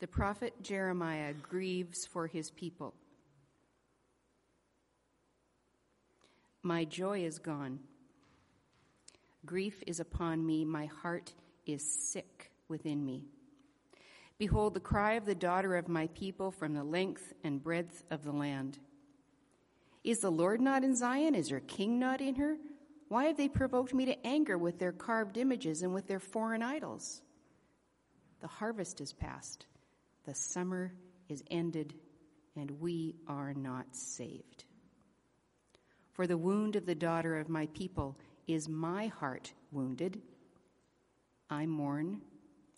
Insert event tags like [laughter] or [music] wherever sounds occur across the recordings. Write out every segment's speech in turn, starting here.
The prophet Jeremiah grieves for his people. My joy is gone. Grief is upon me. My heart is sick within me. Behold, the cry of the daughter of my people from the length and breadth of the land. Is the Lord not in Zion? Is her king not in her? Why have they provoked me to anger with their carved images and with their foreign idols? The harvest is past, the summer is ended, and we are not saved. For the wound of the daughter of my people is my heart wounded. I mourn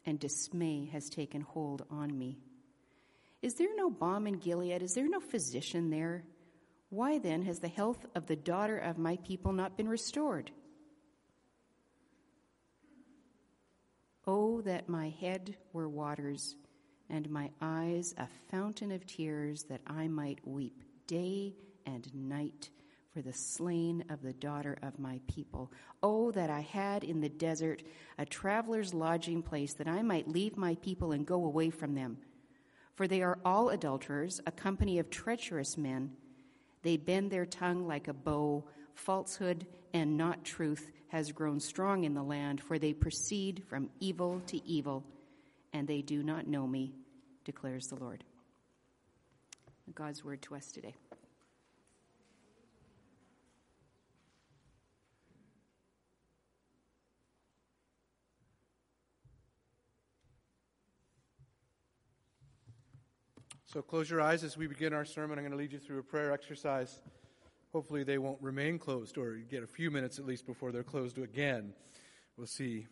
and dismay has taken hold on me. Is there no balm in Gilead? Is there no physician there? Why then has the health of the daughter of my people not been restored? Oh, that my head were waters and my eyes a fountain of tears, that I might weep day and night for the slain of the daughter of my people. Oh, that I had in the desert a traveler's lodging place, that I might leave my people and go away from them. For they are all adulterers, a company of treacherous men. They bend their tongue like a bow. Falsehood and not truth has grown strong in the land, for they proceed from evil to evil, and they do not know me, declares the Lord. God's word to us today. So close your eyes as we begin our sermon. I'm going to lead you through a prayer exercise. Hopefully, they won't remain closed, or you get a few minutes at least before they're closed again. We'll see.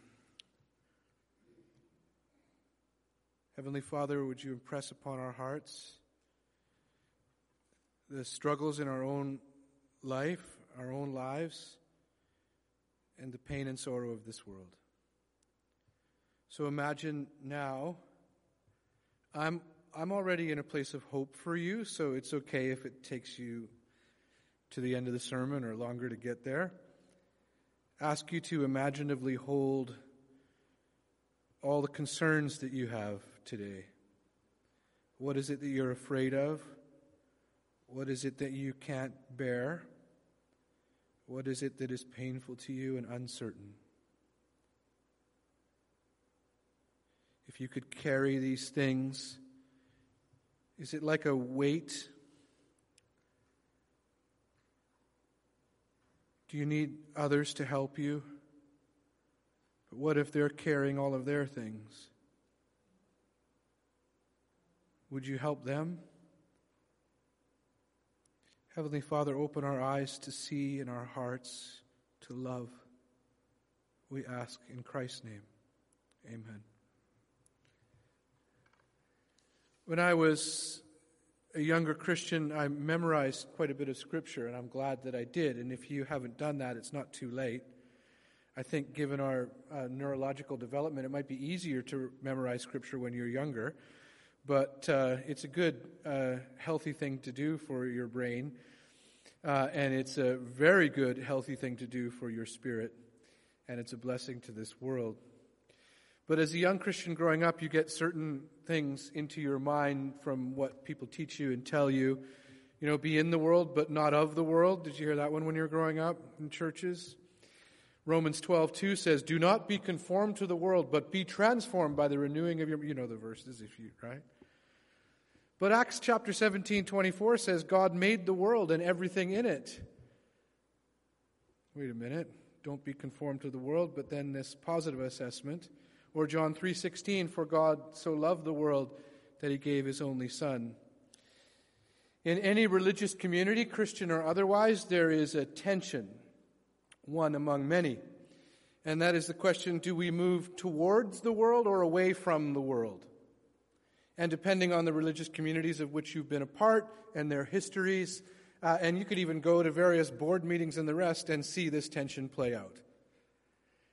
Heavenly Father, would you impress upon our hearts the struggles in our own life, our own lives, and the pain and sorrow of this world? So imagine now, I'm I'm already in a place of hope for you, so it's okay if it takes you to the end of the sermon or longer to get there. Ask you to imaginatively hold all the concerns that you have today. What is it that you're afraid of? What is it that you can't bear? What is it that is painful to you and uncertain? If you could carry these things, is it like a weight? Do you need others to help you? But what if they're carrying all of their things? Would you help them? Heavenly Father, open our eyes to see and our hearts to love. We ask in Christ's name. Amen. When I was a younger Christian, I memorized quite a bit of Scripture, and I'm glad that I did. And if you haven't done that, it's not too late. I think, given our uh, neurological development, it might be easier to memorize Scripture when you're younger. But uh, it's a good, uh, healthy thing to do for your brain. Uh, and it's a very good, healthy thing to do for your spirit. And it's a blessing to this world. But as a young Christian growing up, you get certain things into your mind from what people teach you and tell you. You know, be in the world, but not of the world. Did you hear that one when you were growing up in churches? Romans 12, 2 says, Do not be conformed to the world, but be transformed by the renewing of your. You know the verses, if you, right? But Acts chapter 17, 24 says, God made the world and everything in it. Wait a minute. Don't be conformed to the world, but then this positive assessment. Or John 3:16 for God so loved the world that he gave his only son. In any religious community, Christian or otherwise, there is a tension, one among many. And that is the question do we move towards the world or away from the world? And depending on the religious communities of which you've been a part and their histories, uh, and you could even go to various board meetings and the rest and see this tension play out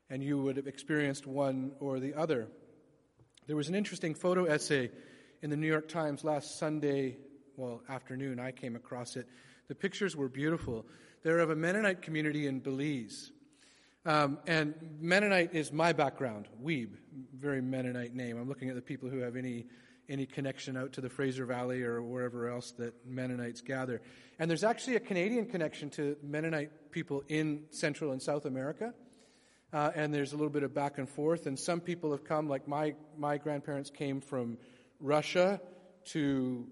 and you would have experienced one or the other. There was an interesting photo essay in the New York Times last Sunday, well, afternoon, I came across it. The pictures were beautiful. They're of a Mennonite community in Belize. Um, and Mennonite is my background, Wiebe, very Mennonite name. I'm looking at the people who have any any connection out to the Fraser Valley or wherever else that Mennonites gather. And there's actually a Canadian connection to Mennonite people in Central and South America. Uh, and there's a little bit of back and forth. And some people have come, like my, my grandparents came from Russia to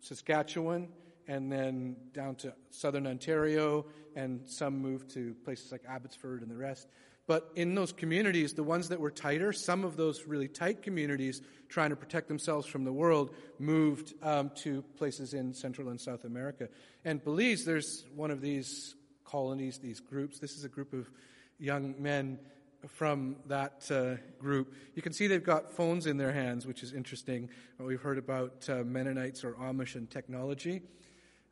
Saskatchewan and then down to southern Ontario, and some moved to places like Abbotsford and the rest. But in those communities, the ones that were tighter, some of those really tight communities trying to protect themselves from the world moved um, to places in Central and South America. And Belize, there's one of these colonies, these groups. This is a group of young men from that uh, group. You can see they've got phones in their hands, which is interesting. We've heard about uh, Mennonites or Amish and technology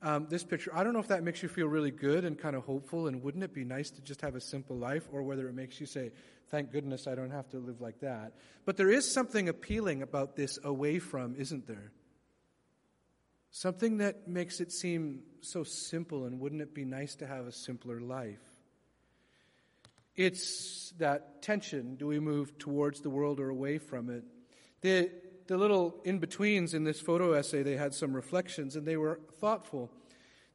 um, this picture, I don't know if that makes you feel really good and kind of hopeful, and wouldn't it be nice to just have a simple life, or whether it makes you say, thank goodness I don't have to live like that. But there is something appealing about this away from, isn't there? Something that makes it seem so simple, and wouldn't it be nice to have a simpler life? It's that tension. Do we move towards the world or away from it? The, the little in betweens in this photo essay, they had some reflections and they were thoughtful.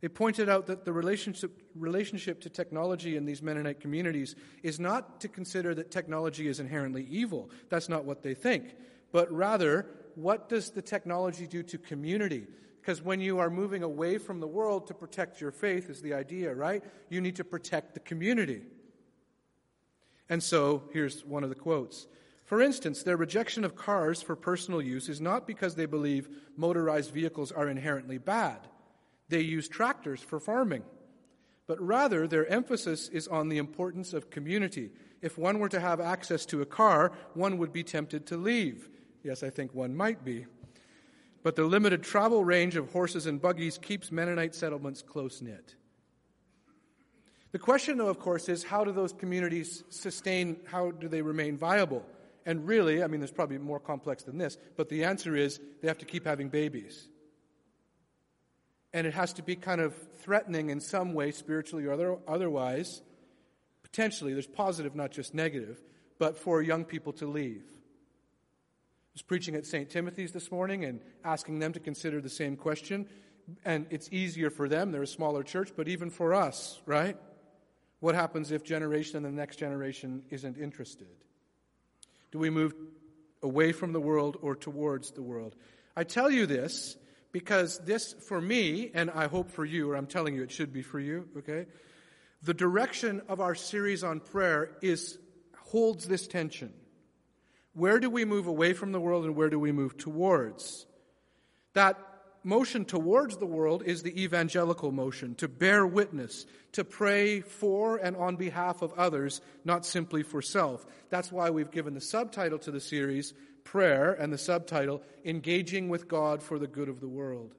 They pointed out that the relationship, relationship to technology in these Mennonite communities is not to consider that technology is inherently evil. That's not what they think. But rather, what does the technology do to community? Because when you are moving away from the world to protect your faith, is the idea, right? You need to protect the community. And so, here's one of the quotes for instance, their rejection of cars for personal use is not because they believe motorized vehicles are inherently bad. They use tractors for farming. But rather, their emphasis is on the importance of community. If one were to have access to a car, one would be tempted to leave. Yes, I think one might be. But the limited travel range of horses and buggies keeps Mennonite settlements close knit. The question, though, of course, is how do those communities sustain, how do they remain viable? And really, I mean, there's probably more complex than this, but the answer is they have to keep having babies. And it has to be kind of threatening in some way, spiritually or other, otherwise, potentially, there's positive, not just negative, but for young people to leave. I was preaching at St. Timothy's this morning and asking them to consider the same question. And it's easier for them, they're a smaller church, but even for us, right? What happens if generation and the next generation isn't interested? Do we move away from the world or towards the world? I tell you this because this, for me, and I hope for you, or I'm telling you it should be for you, okay? The direction of our series on prayer is holds this tension. Where do we move away from the world and where do we move towards? That motion towards the world is the evangelical motion to bear witness, to pray for and on behalf of others, not simply for self. That's why we've given the subtitle to the series, Prayer, and the subtitle, Engaging with God for the Good of the World.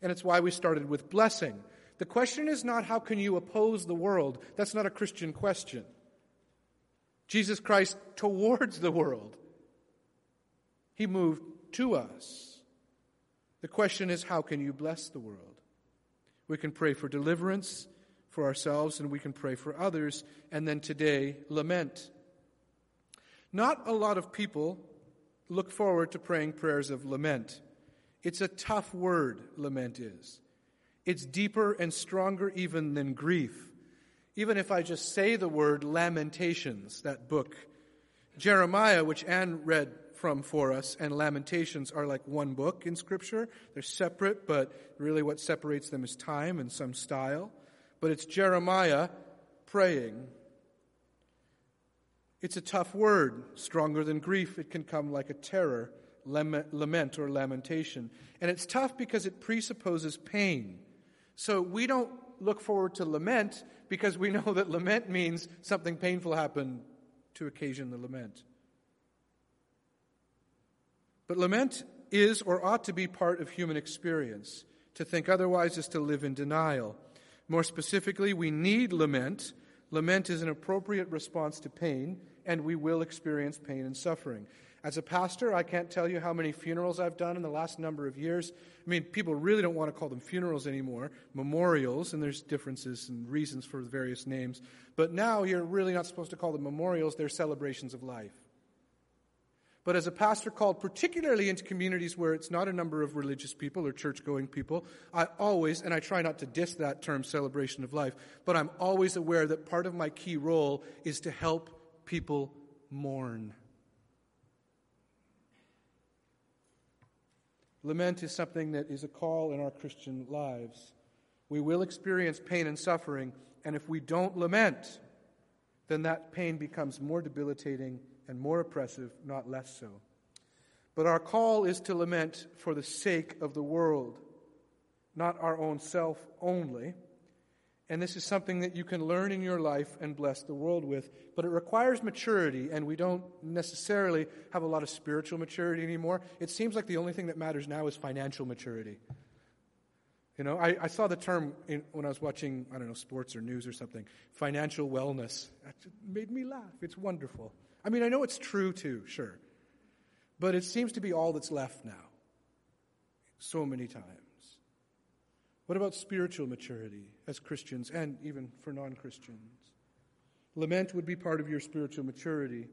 And it's why we started with blessing. The question is not how can you oppose the world? That's not a Christian question. Jesus Christ towards the world. He moved to us. The question is, how can you bless the world? We can pray for deliverance for ourselves and we can pray for others, and then today, lament. Not a lot of people look forward to praying prayers of lament. It's a tough word, lament is. It's deeper and stronger even than grief. Even if I just say the word Lamentations, that book, Jeremiah, which Anne read from for us, and Lamentations are like one book in Scripture. They're separate, but really what separates them is time and some style. But it's Jeremiah praying. It's a tough word, stronger than grief. It can come like a terror, lament or lamentation. And it's tough because it presupposes pain. So we don't look forward to lament because we know that lament means something painful happened to occasion the lament. But lament is or ought to be part of human experience. To think otherwise is to live in denial. More specifically, we need lament. Lament is an appropriate response to pain, and we will experience pain and suffering. As a pastor, I can't tell you how many funerals I've done in the last number of years. I mean, people really don't want to call them funerals anymore, memorials, and there's differences and reasons for the various names. But now you're really not supposed to call them memorials, they're celebrations of life. But as a pastor called particularly into communities where it's not a number of religious people or church going people, I always, and I try not to diss that term celebration of life, but I'm always aware that part of my key role is to help people mourn. Lament is something that is a call in our Christian lives. We will experience pain and suffering, and if we don't lament, then that pain becomes more debilitating and more oppressive, not less so. But our call is to lament for the sake of the world, not our own self only. And this is something that you can learn in your life and bless the world with. But it requires maturity, and we don't necessarily have a lot of spiritual maturity anymore. It seems like the only thing that matters now is financial maturity. You know, I, I saw the term in, when I was watching, I don't know, sports or news or something, financial wellness. That made me laugh. It's wonderful. I mean, I know it's true too, sure. But it seems to be all that's left now. So many times. What about spiritual maturity as Christians and even for non Christians? Lament would be part of your spiritual maturity,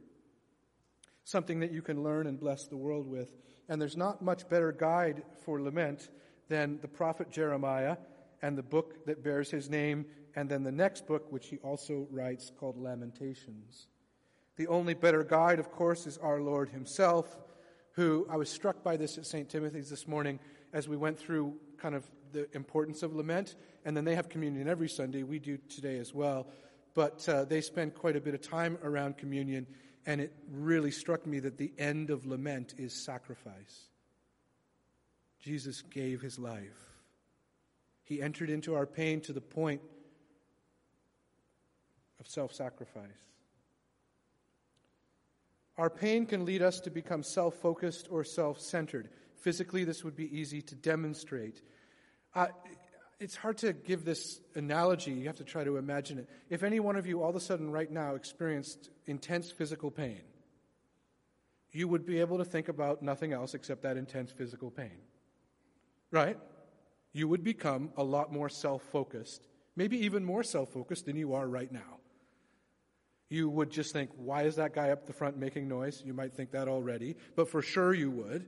something that you can learn and bless the world with. And there's not much better guide for lament than the prophet Jeremiah and the book that bears his name, and then the next book, which he also writes, called Lamentations. The only better guide, of course, is our Lord Himself, who I was struck by this at St. Timothy's this morning as we went through kind of the importance of lament. And then they have communion every Sunday. We do today as well. But uh, they spend quite a bit of time around communion. And it really struck me that the end of lament is sacrifice. Jesus gave his life. He entered into our pain to the point of self sacrifice. Our pain can lead us to become self focused or self centered. Physically, this would be easy to demonstrate. Uh, it's hard to give this analogy. You have to try to imagine it. If any one of you all of a sudden right now experienced intense physical pain, you would be able to think about nothing else except that intense physical pain. Right? You would become a lot more self focused, maybe even more self focused than you are right now you would just think, why is that guy up the front making noise? You might think that already, but for sure you would.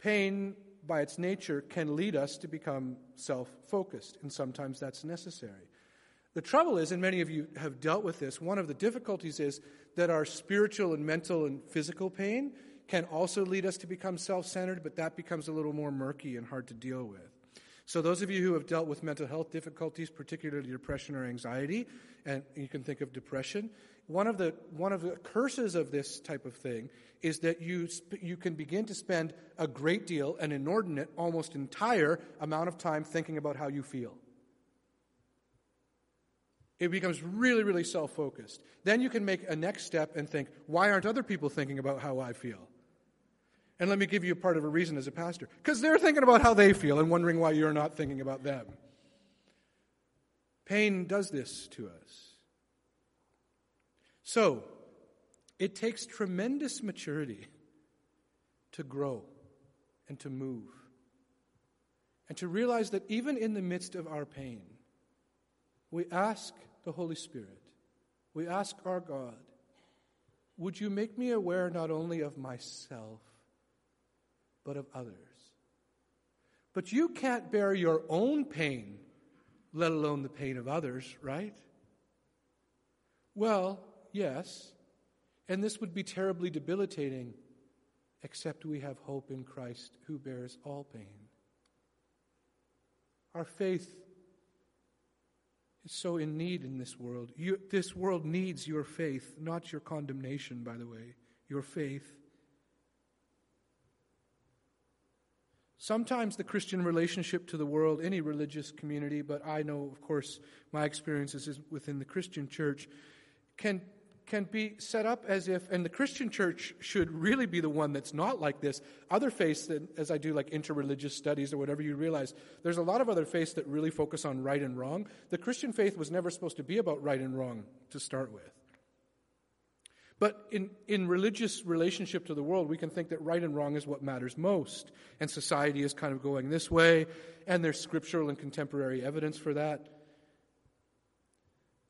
Pain, by its nature, can lead us to become self focused, and sometimes that's necessary. The trouble is, and many of you have dealt with this, one of the difficulties is that our spiritual and mental and physical pain can also lead us to become self centered, but that becomes a little more murky and hard to deal with. So, those of you who have dealt with mental health difficulties, particularly depression or anxiety, and you can think of depression, one of the, one of the curses of this type of thing is that you, sp- you can begin to spend a great deal, an inordinate, almost entire amount of time thinking about how you feel. It becomes really, really self focused. Then you can make a next step and think, why aren't other people thinking about how I feel? And let me give you part of a reason as a pastor. Because they're thinking about how they feel and wondering why you're not thinking about them. Pain does this to us. So, it takes tremendous maturity to grow and to move. And to realize that even in the midst of our pain, we ask the Holy Spirit, we ask our God, would you make me aware not only of myself, but of others. But you can't bear your own pain, let alone the pain of others, right? Well, yes. And this would be terribly debilitating, except we have hope in Christ who bears all pain. Our faith is so in need in this world. You, this world needs your faith, not your condemnation, by the way, your faith. Sometimes the Christian relationship to the world, any religious community, but I know, of course, my experiences is within the Christian church, can, can be set up as if, and the Christian church should really be the one that's not like this. Other faiths, that, as I do like interreligious studies or whatever, you realize there's a lot of other faiths that really focus on right and wrong. The Christian faith was never supposed to be about right and wrong to start with. But in, in religious relationship to the world, we can think that right and wrong is what matters most. And society is kind of going this way, and there's scriptural and contemporary evidence for that.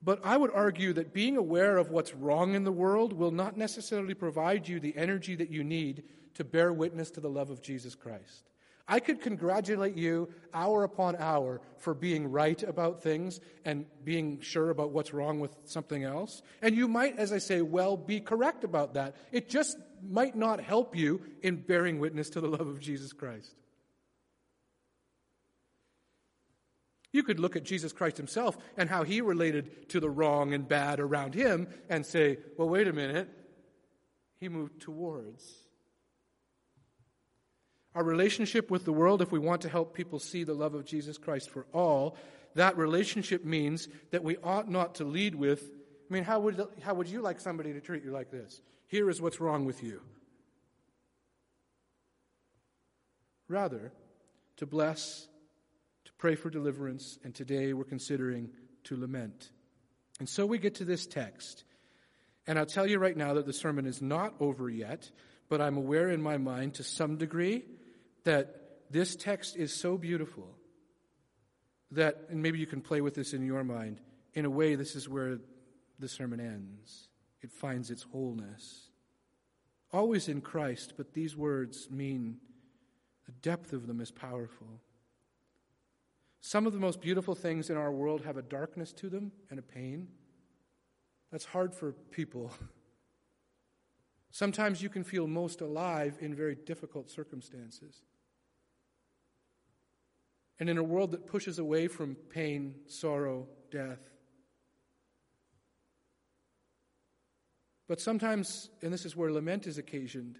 But I would argue that being aware of what's wrong in the world will not necessarily provide you the energy that you need to bear witness to the love of Jesus Christ. I could congratulate you hour upon hour for being right about things and being sure about what's wrong with something else. And you might, as I say, well be correct about that. It just might not help you in bearing witness to the love of Jesus Christ. You could look at Jesus Christ himself and how he related to the wrong and bad around him and say, well, wait a minute. He moved towards. Our relationship with the world, if we want to help people see the love of Jesus Christ for all, that relationship means that we ought not to lead with, I mean, how would, how would you like somebody to treat you like this? Here is what's wrong with you. Rather, to bless to pray for deliverance, and today we're considering to lament. And so we get to this text. And I'll tell you right now that the sermon is not over yet, but I'm aware in my mind to some degree that this text is so beautiful that, and maybe you can play with this in your mind, in a way, this is where the sermon ends. It finds its wholeness. Always in Christ, but these words mean the depth of them is powerful. Some of the most beautiful things in our world have a darkness to them and a pain. That's hard for people. [laughs] Sometimes you can feel most alive in very difficult circumstances. And in a world that pushes away from pain, sorrow, death. But sometimes, and this is where lament is occasioned,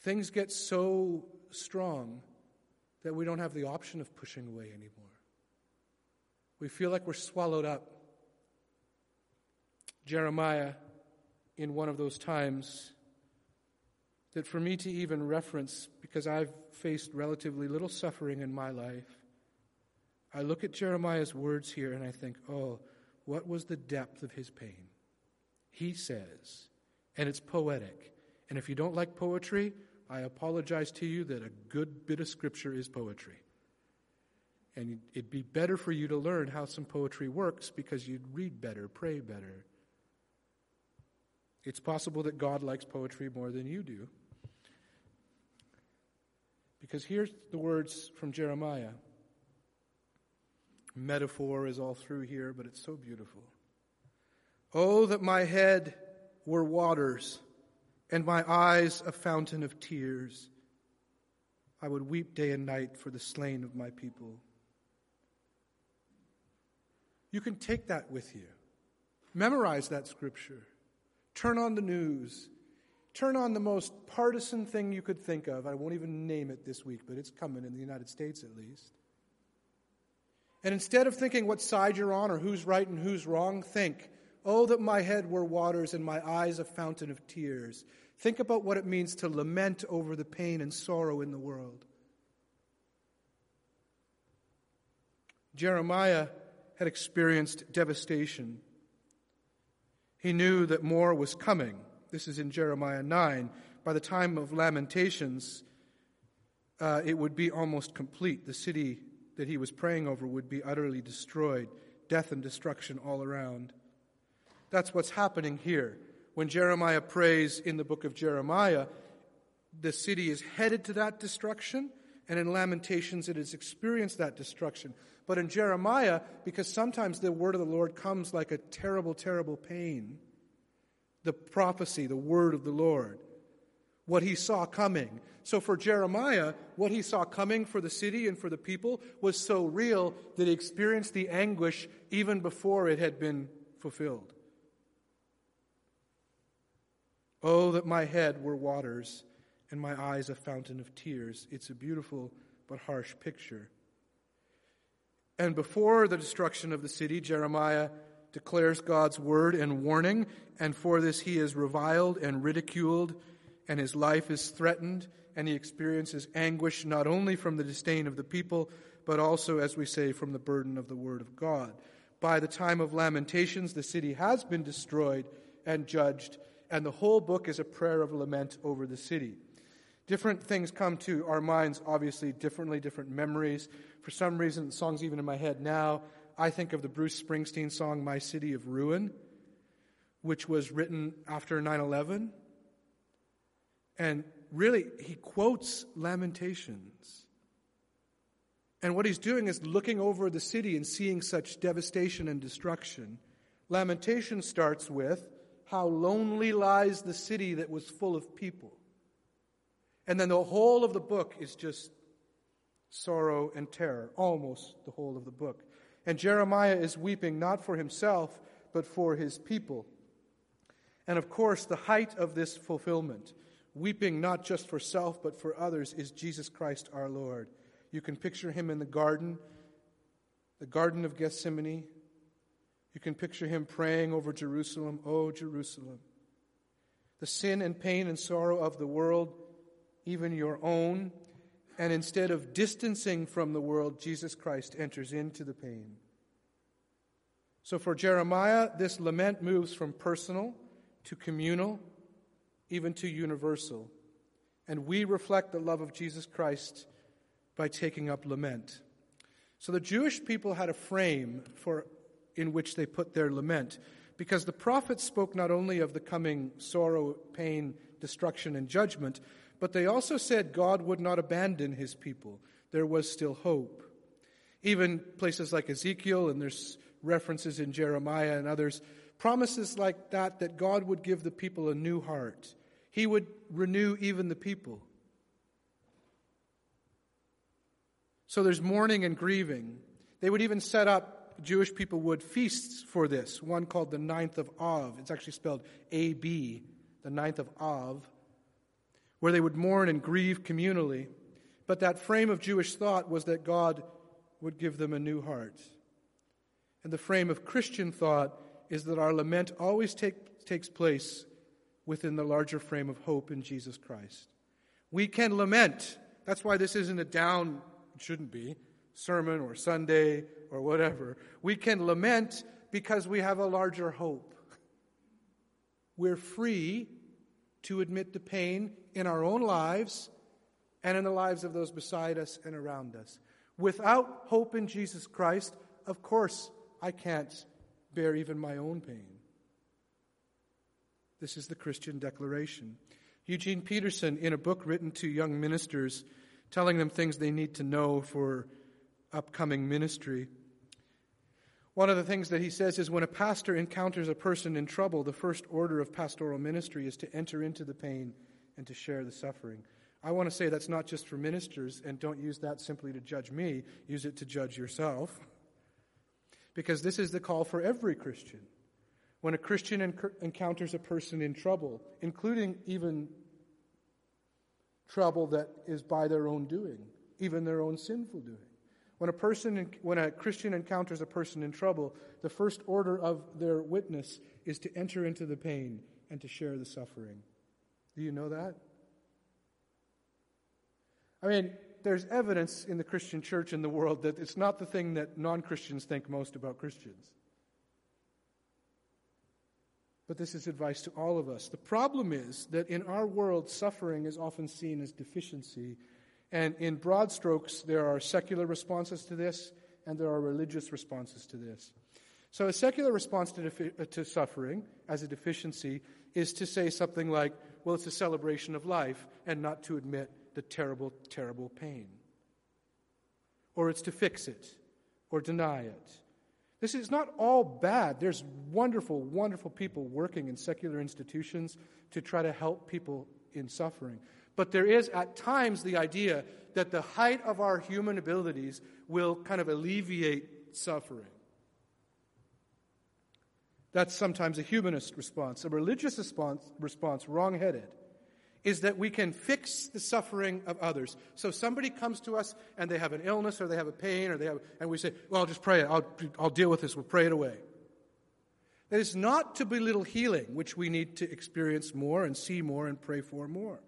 things get so strong that we don't have the option of pushing away anymore. We feel like we're swallowed up. Jeremiah, in one of those times, that for me to even reference, because I've faced relatively little suffering in my life, I look at Jeremiah's words here and I think, oh, what was the depth of his pain? He says, and it's poetic. And if you don't like poetry, I apologize to you that a good bit of scripture is poetry. And it'd be better for you to learn how some poetry works because you'd read better, pray better. It's possible that God likes poetry more than you do. Because here's the words from Jeremiah. Metaphor is all through here, but it's so beautiful. Oh, that my head were waters and my eyes a fountain of tears. I would weep day and night for the slain of my people. You can take that with you. Memorize that scripture. Turn on the news. Turn on the most partisan thing you could think of. I won't even name it this week, but it's coming in the United States at least. And instead of thinking what side you're on or who's right and who's wrong, think, Oh, that my head were waters and my eyes a fountain of tears. Think about what it means to lament over the pain and sorrow in the world. Jeremiah had experienced devastation. He knew that more was coming. This is in Jeremiah 9. By the time of Lamentations, uh, it would be almost complete. The city that he was praying over would be utterly destroyed, death and destruction all around. That's what's happening here. When Jeremiah prays in the book of Jeremiah, the city is headed to that destruction, and in Lamentations, it has experienced that destruction. But in Jeremiah, because sometimes the word of the Lord comes like a terrible, terrible pain, the prophecy, the word of the Lord, what he saw coming. So for Jeremiah, what he saw coming for the city and for the people was so real that he experienced the anguish even before it had been fulfilled. Oh, that my head were waters and my eyes a fountain of tears. It's a beautiful but harsh picture. And before the destruction of the city, Jeremiah declares God's word and warning, and for this he is reviled and ridiculed, and his life is threatened, and he experiences anguish not only from the disdain of the people, but also, as we say, from the burden of the word of God. By the time of Lamentations, the city has been destroyed and judged, and the whole book is a prayer of lament over the city. Different things come to our minds, obviously, differently, different memories. For some reason, the song's even in my head now. I think of the Bruce Springsteen song, My City of Ruin, which was written after 9 11. And really, he quotes Lamentations. And what he's doing is looking over the city and seeing such devastation and destruction. Lamentation starts with, How lonely lies the city that was full of people. And then the whole of the book is just sorrow and terror, almost the whole of the book. And Jeremiah is weeping not for himself, but for his people. And of course, the height of this fulfillment, weeping not just for self, but for others, is Jesus Christ our Lord. You can picture him in the garden, the Garden of Gethsemane. You can picture him praying over Jerusalem, Oh, Jerusalem. The sin and pain and sorrow of the world, even your own, and instead of distancing from the world, Jesus Christ enters into the pain. So for Jeremiah, this lament moves from personal to communal, even to universal. And we reflect the love of Jesus Christ by taking up lament. So the Jewish people had a frame for in which they put their lament because the prophets spoke not only of the coming sorrow, pain, destruction and judgment, but they also said God would not abandon his people. There was still hope. Even places like Ezekiel, and there's references in Jeremiah and others, promises like that that God would give the people a new heart. He would renew even the people. So there's mourning and grieving. They would even set up, Jewish people would, feasts for this, one called the ninth of Av. It's actually spelled A B, the ninth of Av where they would mourn and grieve communally. But that frame of Jewish thought was that God would give them a new heart. And the frame of Christian thought is that our lament always take, takes place within the larger frame of hope in Jesus Christ. We can lament. That's why this isn't a down, shouldn't be, sermon or Sunday or whatever. We can lament because we have a larger hope. We're free to admit the pain in our own lives and in the lives of those beside us and around us. Without hope in Jesus Christ, of course, I can't bear even my own pain. This is the Christian declaration. Eugene Peterson, in a book written to young ministers, telling them things they need to know for upcoming ministry, one of the things that he says is when a pastor encounters a person in trouble, the first order of pastoral ministry is to enter into the pain and to share the suffering. I want to say that's not just for ministers, and don't use that simply to judge me, use it to judge yourself. Because this is the call for every Christian. When a Christian enc- encounters a person in trouble, including even trouble that is by their own doing, even their own sinful doing, when a person, when a Christian encounters a person in trouble, the first order of their witness is to enter into the pain and to share the suffering. Do you know that? I mean, there's evidence in the Christian church in the world that it's not the thing that non Christians think most about Christians. But this is advice to all of us. The problem is that in our world, suffering is often seen as deficiency and in broad strokes, there are secular responses to this, and there are religious responses to this. So, a secular response to, defi- uh, to suffering as a deficiency is to say something like, well, it's a celebration of life, and not to admit the terrible, terrible pain. Or it's to fix it, or deny it. This is not all bad. There's wonderful, wonderful people working in secular institutions to try to help people in suffering. But there is at times the idea that the height of our human abilities will kind of alleviate suffering. That's sometimes a humanist response. A religious response, response wrong-headed, is that we can fix the suffering of others. So somebody comes to us and they have an illness or they have a pain or they have, and we say, well, I'll just pray it. I'll, I'll deal with this. We'll pray it away. That is not to belittle healing, which we need to experience more and see more and pray for more.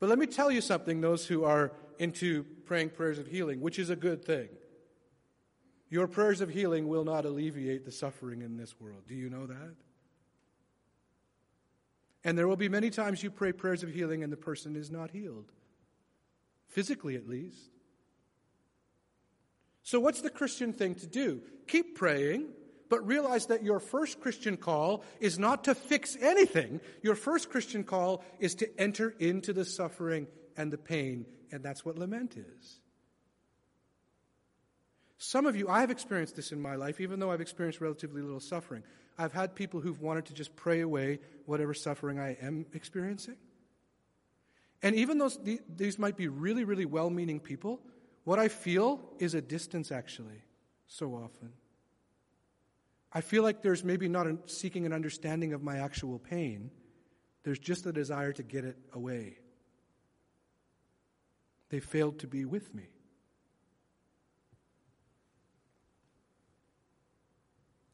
But let me tell you something, those who are into praying prayers of healing, which is a good thing. Your prayers of healing will not alleviate the suffering in this world. Do you know that? And there will be many times you pray prayers of healing and the person is not healed, physically at least. So, what's the Christian thing to do? Keep praying, but realize that your first Christian call is not to fix anything. Your first Christian call is to enter into the suffering and the pain, and that's what lament is. Some of you, I have experienced this in my life, even though I've experienced relatively little suffering. I've had people who've wanted to just pray away whatever suffering I am experiencing. And even though these might be really, really well meaning people, what I feel is a distance actually, so often. I feel like there's maybe not a, seeking an understanding of my actual pain, there's just a desire to get it away. They failed to be with me.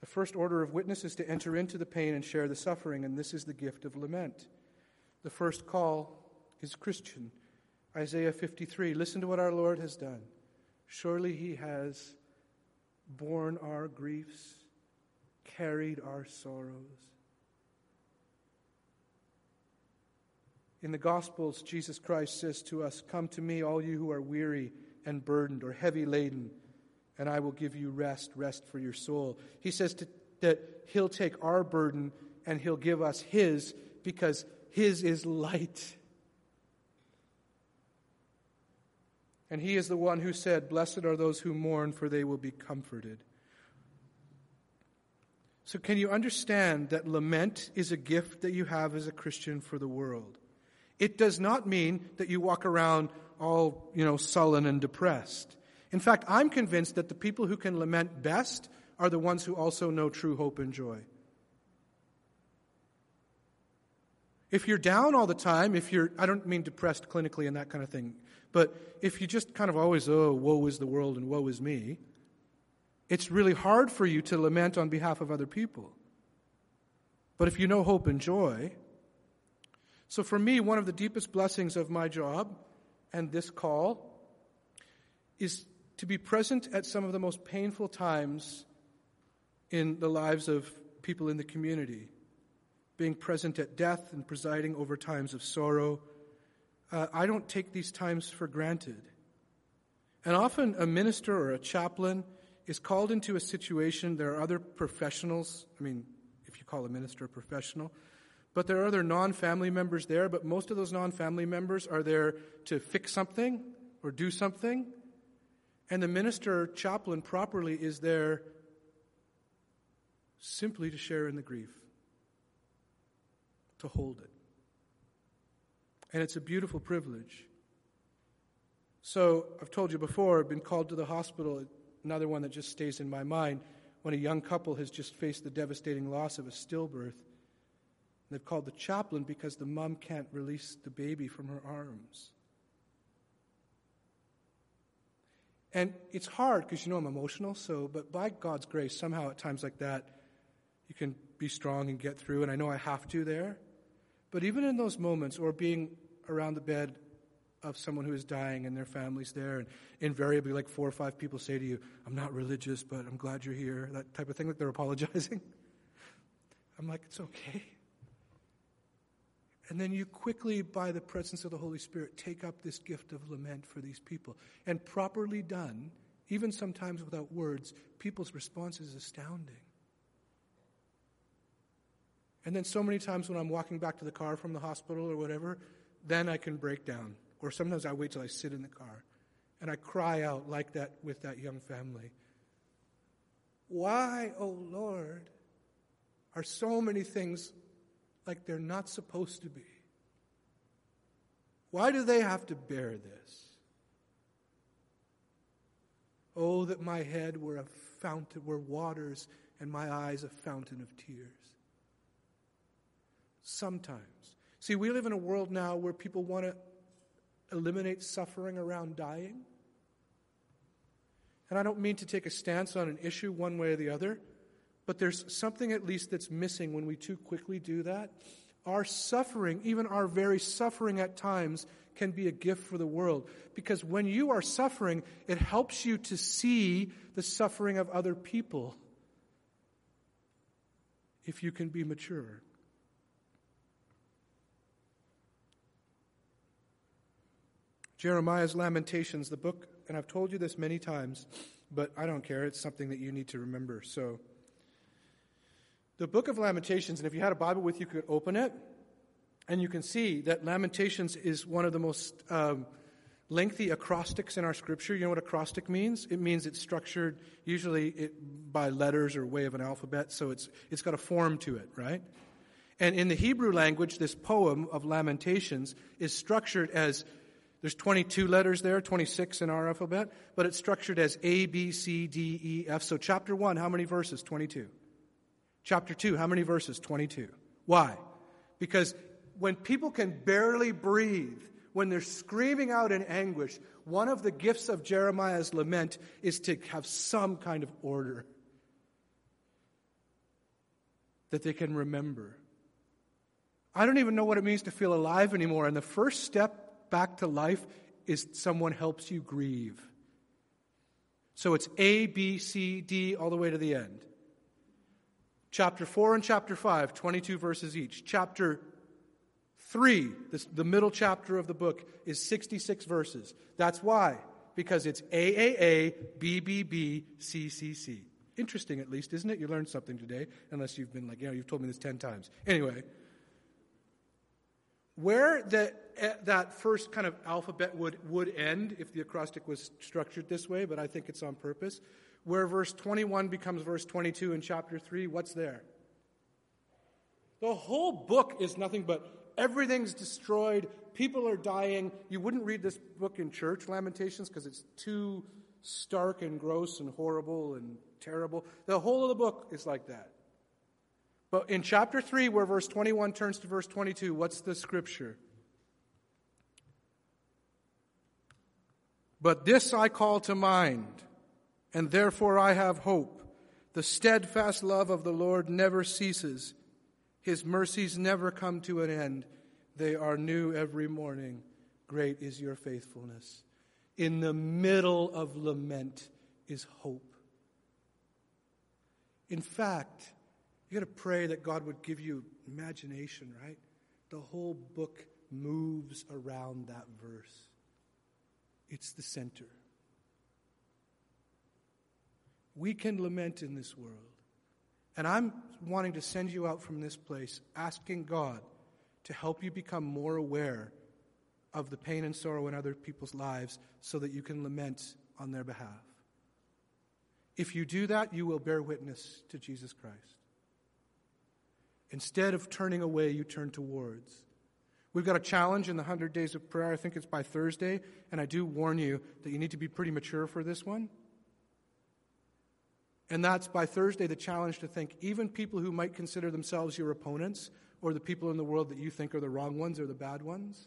The first order of witness is to enter into the pain and share the suffering, and this is the gift of lament. The first call is Christian. Isaiah 53 Listen to what our Lord has done. Surely he has borne our griefs carried our sorrows. In the Gospels, Jesus Christ says to us, Come to me, all you who are weary and burdened or heavy laden, and I will give you rest, rest for your soul. He says to, that He'll take our burden and He'll give us His because His is light. And He is the one who said, Blessed are those who mourn, for they will be comforted. So, can you understand that lament is a gift that you have as a Christian for the world? It does not mean that you walk around all, you know, sullen and depressed. In fact, I'm convinced that the people who can lament best are the ones who also know true hope and joy. If you're down all the time, if you're, I don't mean depressed clinically and that kind of thing, but if you just kind of always, oh, woe is the world and woe is me, it's really hard for you to lament on behalf of other people. But if you know hope and joy, so for me, one of the deepest blessings of my job and this call is to be present at some of the most painful times in the lives of people in the community. Being present at death and presiding over times of sorrow. Uh, I don't take these times for granted. And often a minister or a chaplain is called into a situation, there are other professionals. I mean, if you call a minister a professional, but there are other non family members there, but most of those non family members are there to fix something or do something. And the minister chaplain properly is there simply to share in the grief, to hold it. And it's a beautiful privilege. So, I've told you before, I've been called to the hospital Another one that just stays in my mind when a young couple has just faced the devastating loss of a stillbirth. They've called the chaplain because the mom can't release the baby from her arms. And it's hard because you know I'm emotional, so, but by God's grace, somehow at times like that, you can be strong and get through, and I know I have to there. But even in those moments, or being around the bed of someone who is dying and their families there. And invariably, like four or five people say to you, I'm not religious, but I'm glad you're here. That type of thing, like they're apologizing. [laughs] I'm like, it's okay. And then you quickly, by the presence of the Holy Spirit, take up this gift of lament for these people. And properly done, even sometimes without words, people's response is astounding. And then so many times when I'm walking back to the car from the hospital or whatever, then I can break down. Or sometimes I wait till I sit in the car and I cry out like that with that young family. Why, oh Lord, are so many things like they're not supposed to be? Why do they have to bear this? Oh, that my head were a fountain, were waters, and my eyes a fountain of tears. Sometimes. See, we live in a world now where people want to eliminate suffering around dying. And I don't mean to take a stance on an issue one way or the other, but there's something at least that's missing when we too quickly do that. Our suffering, even our very suffering at times, can be a gift for the world. Because when you are suffering, it helps you to see the suffering of other people if you can be mature. Jeremiah's Lamentations, the book, and I've told you this many times, but I don't care. It's something that you need to remember. So, the book of Lamentations, and if you had a Bible with you, you could open it, and you can see that Lamentations is one of the most um, lengthy acrostics in our scripture. You know what acrostic means? It means it's structured usually it, by letters or way of an alphabet, so it's, it's got a form to it, right? And in the Hebrew language, this poem of Lamentations is structured as there's 22 letters there, 26 in our alphabet, but it's structured as A, B, C, D, E, F. So, chapter 1, how many verses? 22. Chapter 2, how many verses? 22. Why? Because when people can barely breathe, when they're screaming out in anguish, one of the gifts of Jeremiah's lament is to have some kind of order that they can remember. I don't even know what it means to feel alive anymore, and the first step back to life is someone helps you grieve. So it's A, B, C, D, all the way to the end. Chapter 4 and chapter 5, 22 verses each. Chapter 3, this, the middle chapter of the book, is 66 verses. That's why, because it's AAA, BBB, CCC. Interesting, at least, isn't it? You learned something today, unless you've been like, you know, you've told me this 10 times. Anyway, where the, eh, that first kind of alphabet would, would end if the acrostic was structured this way, but I think it's on purpose, where verse 21 becomes verse 22 in chapter 3, what's there? The whole book is nothing but everything's destroyed, people are dying. You wouldn't read this book in church, Lamentations, because it's too stark and gross and horrible and terrible. The whole of the book is like that. But in chapter 3, where verse 21 turns to verse 22, what's the scripture? But this I call to mind, and therefore I have hope. The steadfast love of the Lord never ceases, His mercies never come to an end. They are new every morning. Great is your faithfulness. In the middle of lament is hope. In fact, you got to pray that God would give you imagination, right? The whole book moves around that verse. It's the center. We can lament in this world. And I'm wanting to send you out from this place asking God to help you become more aware of the pain and sorrow in other people's lives so that you can lament on their behalf. If you do that, you will bear witness to Jesus Christ. Instead of turning away, you turn towards. We've got a challenge in the 100 days of prayer. I think it's by Thursday. And I do warn you that you need to be pretty mature for this one. And that's by Thursday the challenge to think even people who might consider themselves your opponents or the people in the world that you think are the wrong ones or the bad ones.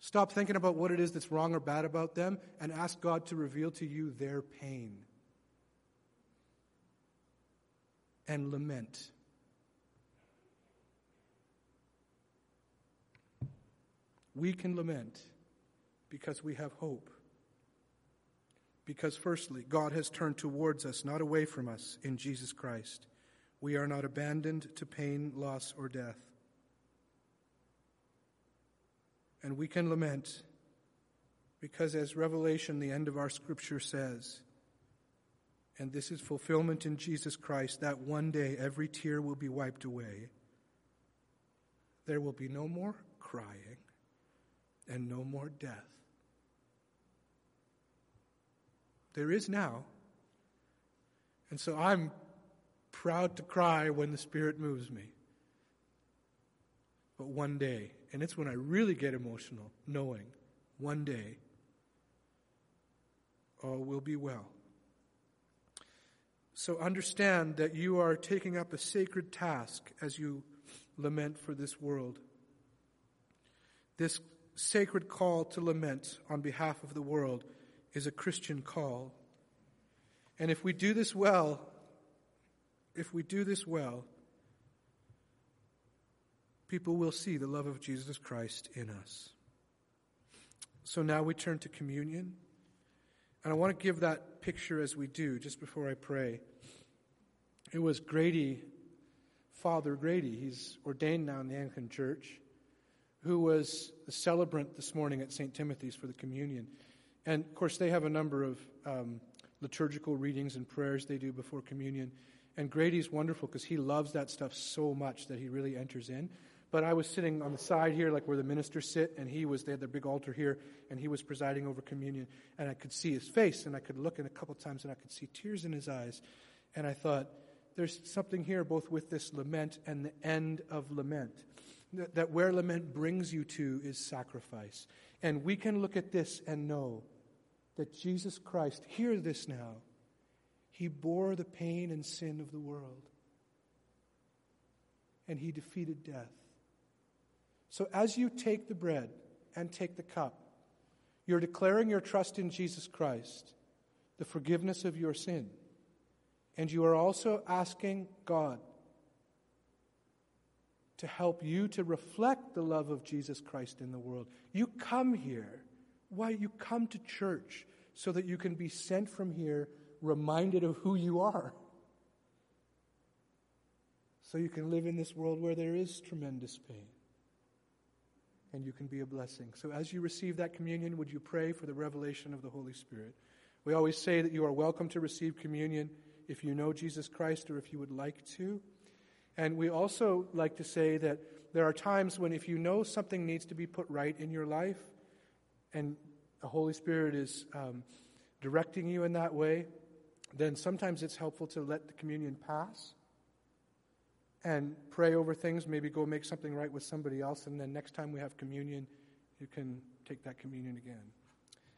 Stop thinking about what it is that's wrong or bad about them and ask God to reveal to you their pain. And lament. We can lament because we have hope. Because, firstly, God has turned towards us, not away from us, in Jesus Christ. We are not abandoned to pain, loss, or death. And we can lament because, as Revelation, the end of our scripture says, and this is fulfillment in Jesus Christ, that one day every tear will be wiped away. There will be no more crying and no more death. There is now. And so I'm proud to cry when the Spirit moves me. But one day, and it's when I really get emotional, knowing one day all will be well. So understand that you are taking up a sacred task as you lament for this world. This sacred call to lament on behalf of the world is a Christian call. And if we do this well, if we do this well, people will see the love of Jesus Christ in us. So now we turn to communion. And I want to give that picture as we do, just before I pray. It was Grady, Father Grady, he's ordained now in the Anglican Church who was the celebrant this morning at St. Timothy's for the communion. And of course, they have a number of um, liturgical readings and prayers they do before communion. And Grady's wonderful because he loves that stuff so much that he really enters in. But I was sitting on the side here, like where the ministers sit, and he was, they had their big altar here, and he was presiding over communion. And I could see his face, and I could look in a couple times, and I could see tears in his eyes. And I thought, there's something here both with this lament and the end of lament. That, where lament brings you to is sacrifice. And we can look at this and know that Jesus Christ, hear this now, he bore the pain and sin of the world. And he defeated death. So as you take the bread and take the cup, you're declaring your trust in Jesus Christ, the forgiveness of your sin. And you are also asking God to help you to reflect the love of Jesus Christ in the world. You come here. Why? You come to church so that you can be sent from here reminded of who you are. So you can live in this world where there is tremendous pain. And you can be a blessing. So as you receive that communion, would you pray for the revelation of the Holy Spirit? We always say that you are welcome to receive communion if you know Jesus Christ or if you would like to. And we also like to say that there are times when if you know something needs to be put right in your life and the Holy Spirit is um, directing you in that way, then sometimes it's helpful to let the communion pass and pray over things, maybe go make something right with somebody else, and then next time we have communion, you can take that communion again.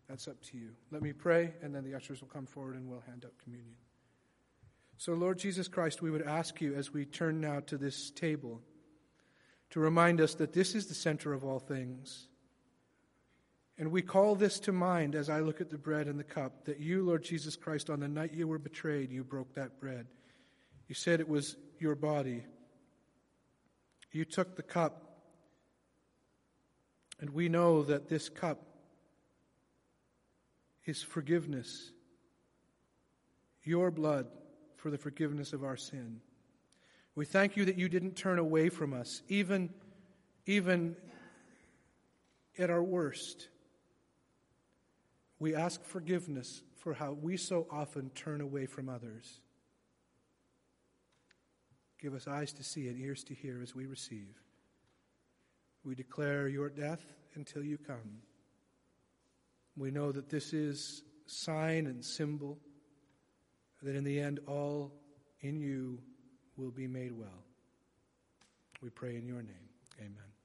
That's up to you. Let me pray, and then the ushers will come forward and we'll hand out communion. So, Lord Jesus Christ, we would ask you as we turn now to this table to remind us that this is the center of all things. And we call this to mind as I look at the bread and the cup that you, Lord Jesus Christ, on the night you were betrayed, you broke that bread. You said it was your body. You took the cup. And we know that this cup is forgiveness, your blood for the forgiveness of our sin. We thank you that you didn't turn away from us, even, even at our worst. We ask forgiveness for how we so often turn away from others. Give us eyes to see and ears to hear as we receive. We declare your death until you come. We know that this is sign and symbol that in the end all in you will be made well. We pray in your name. Amen.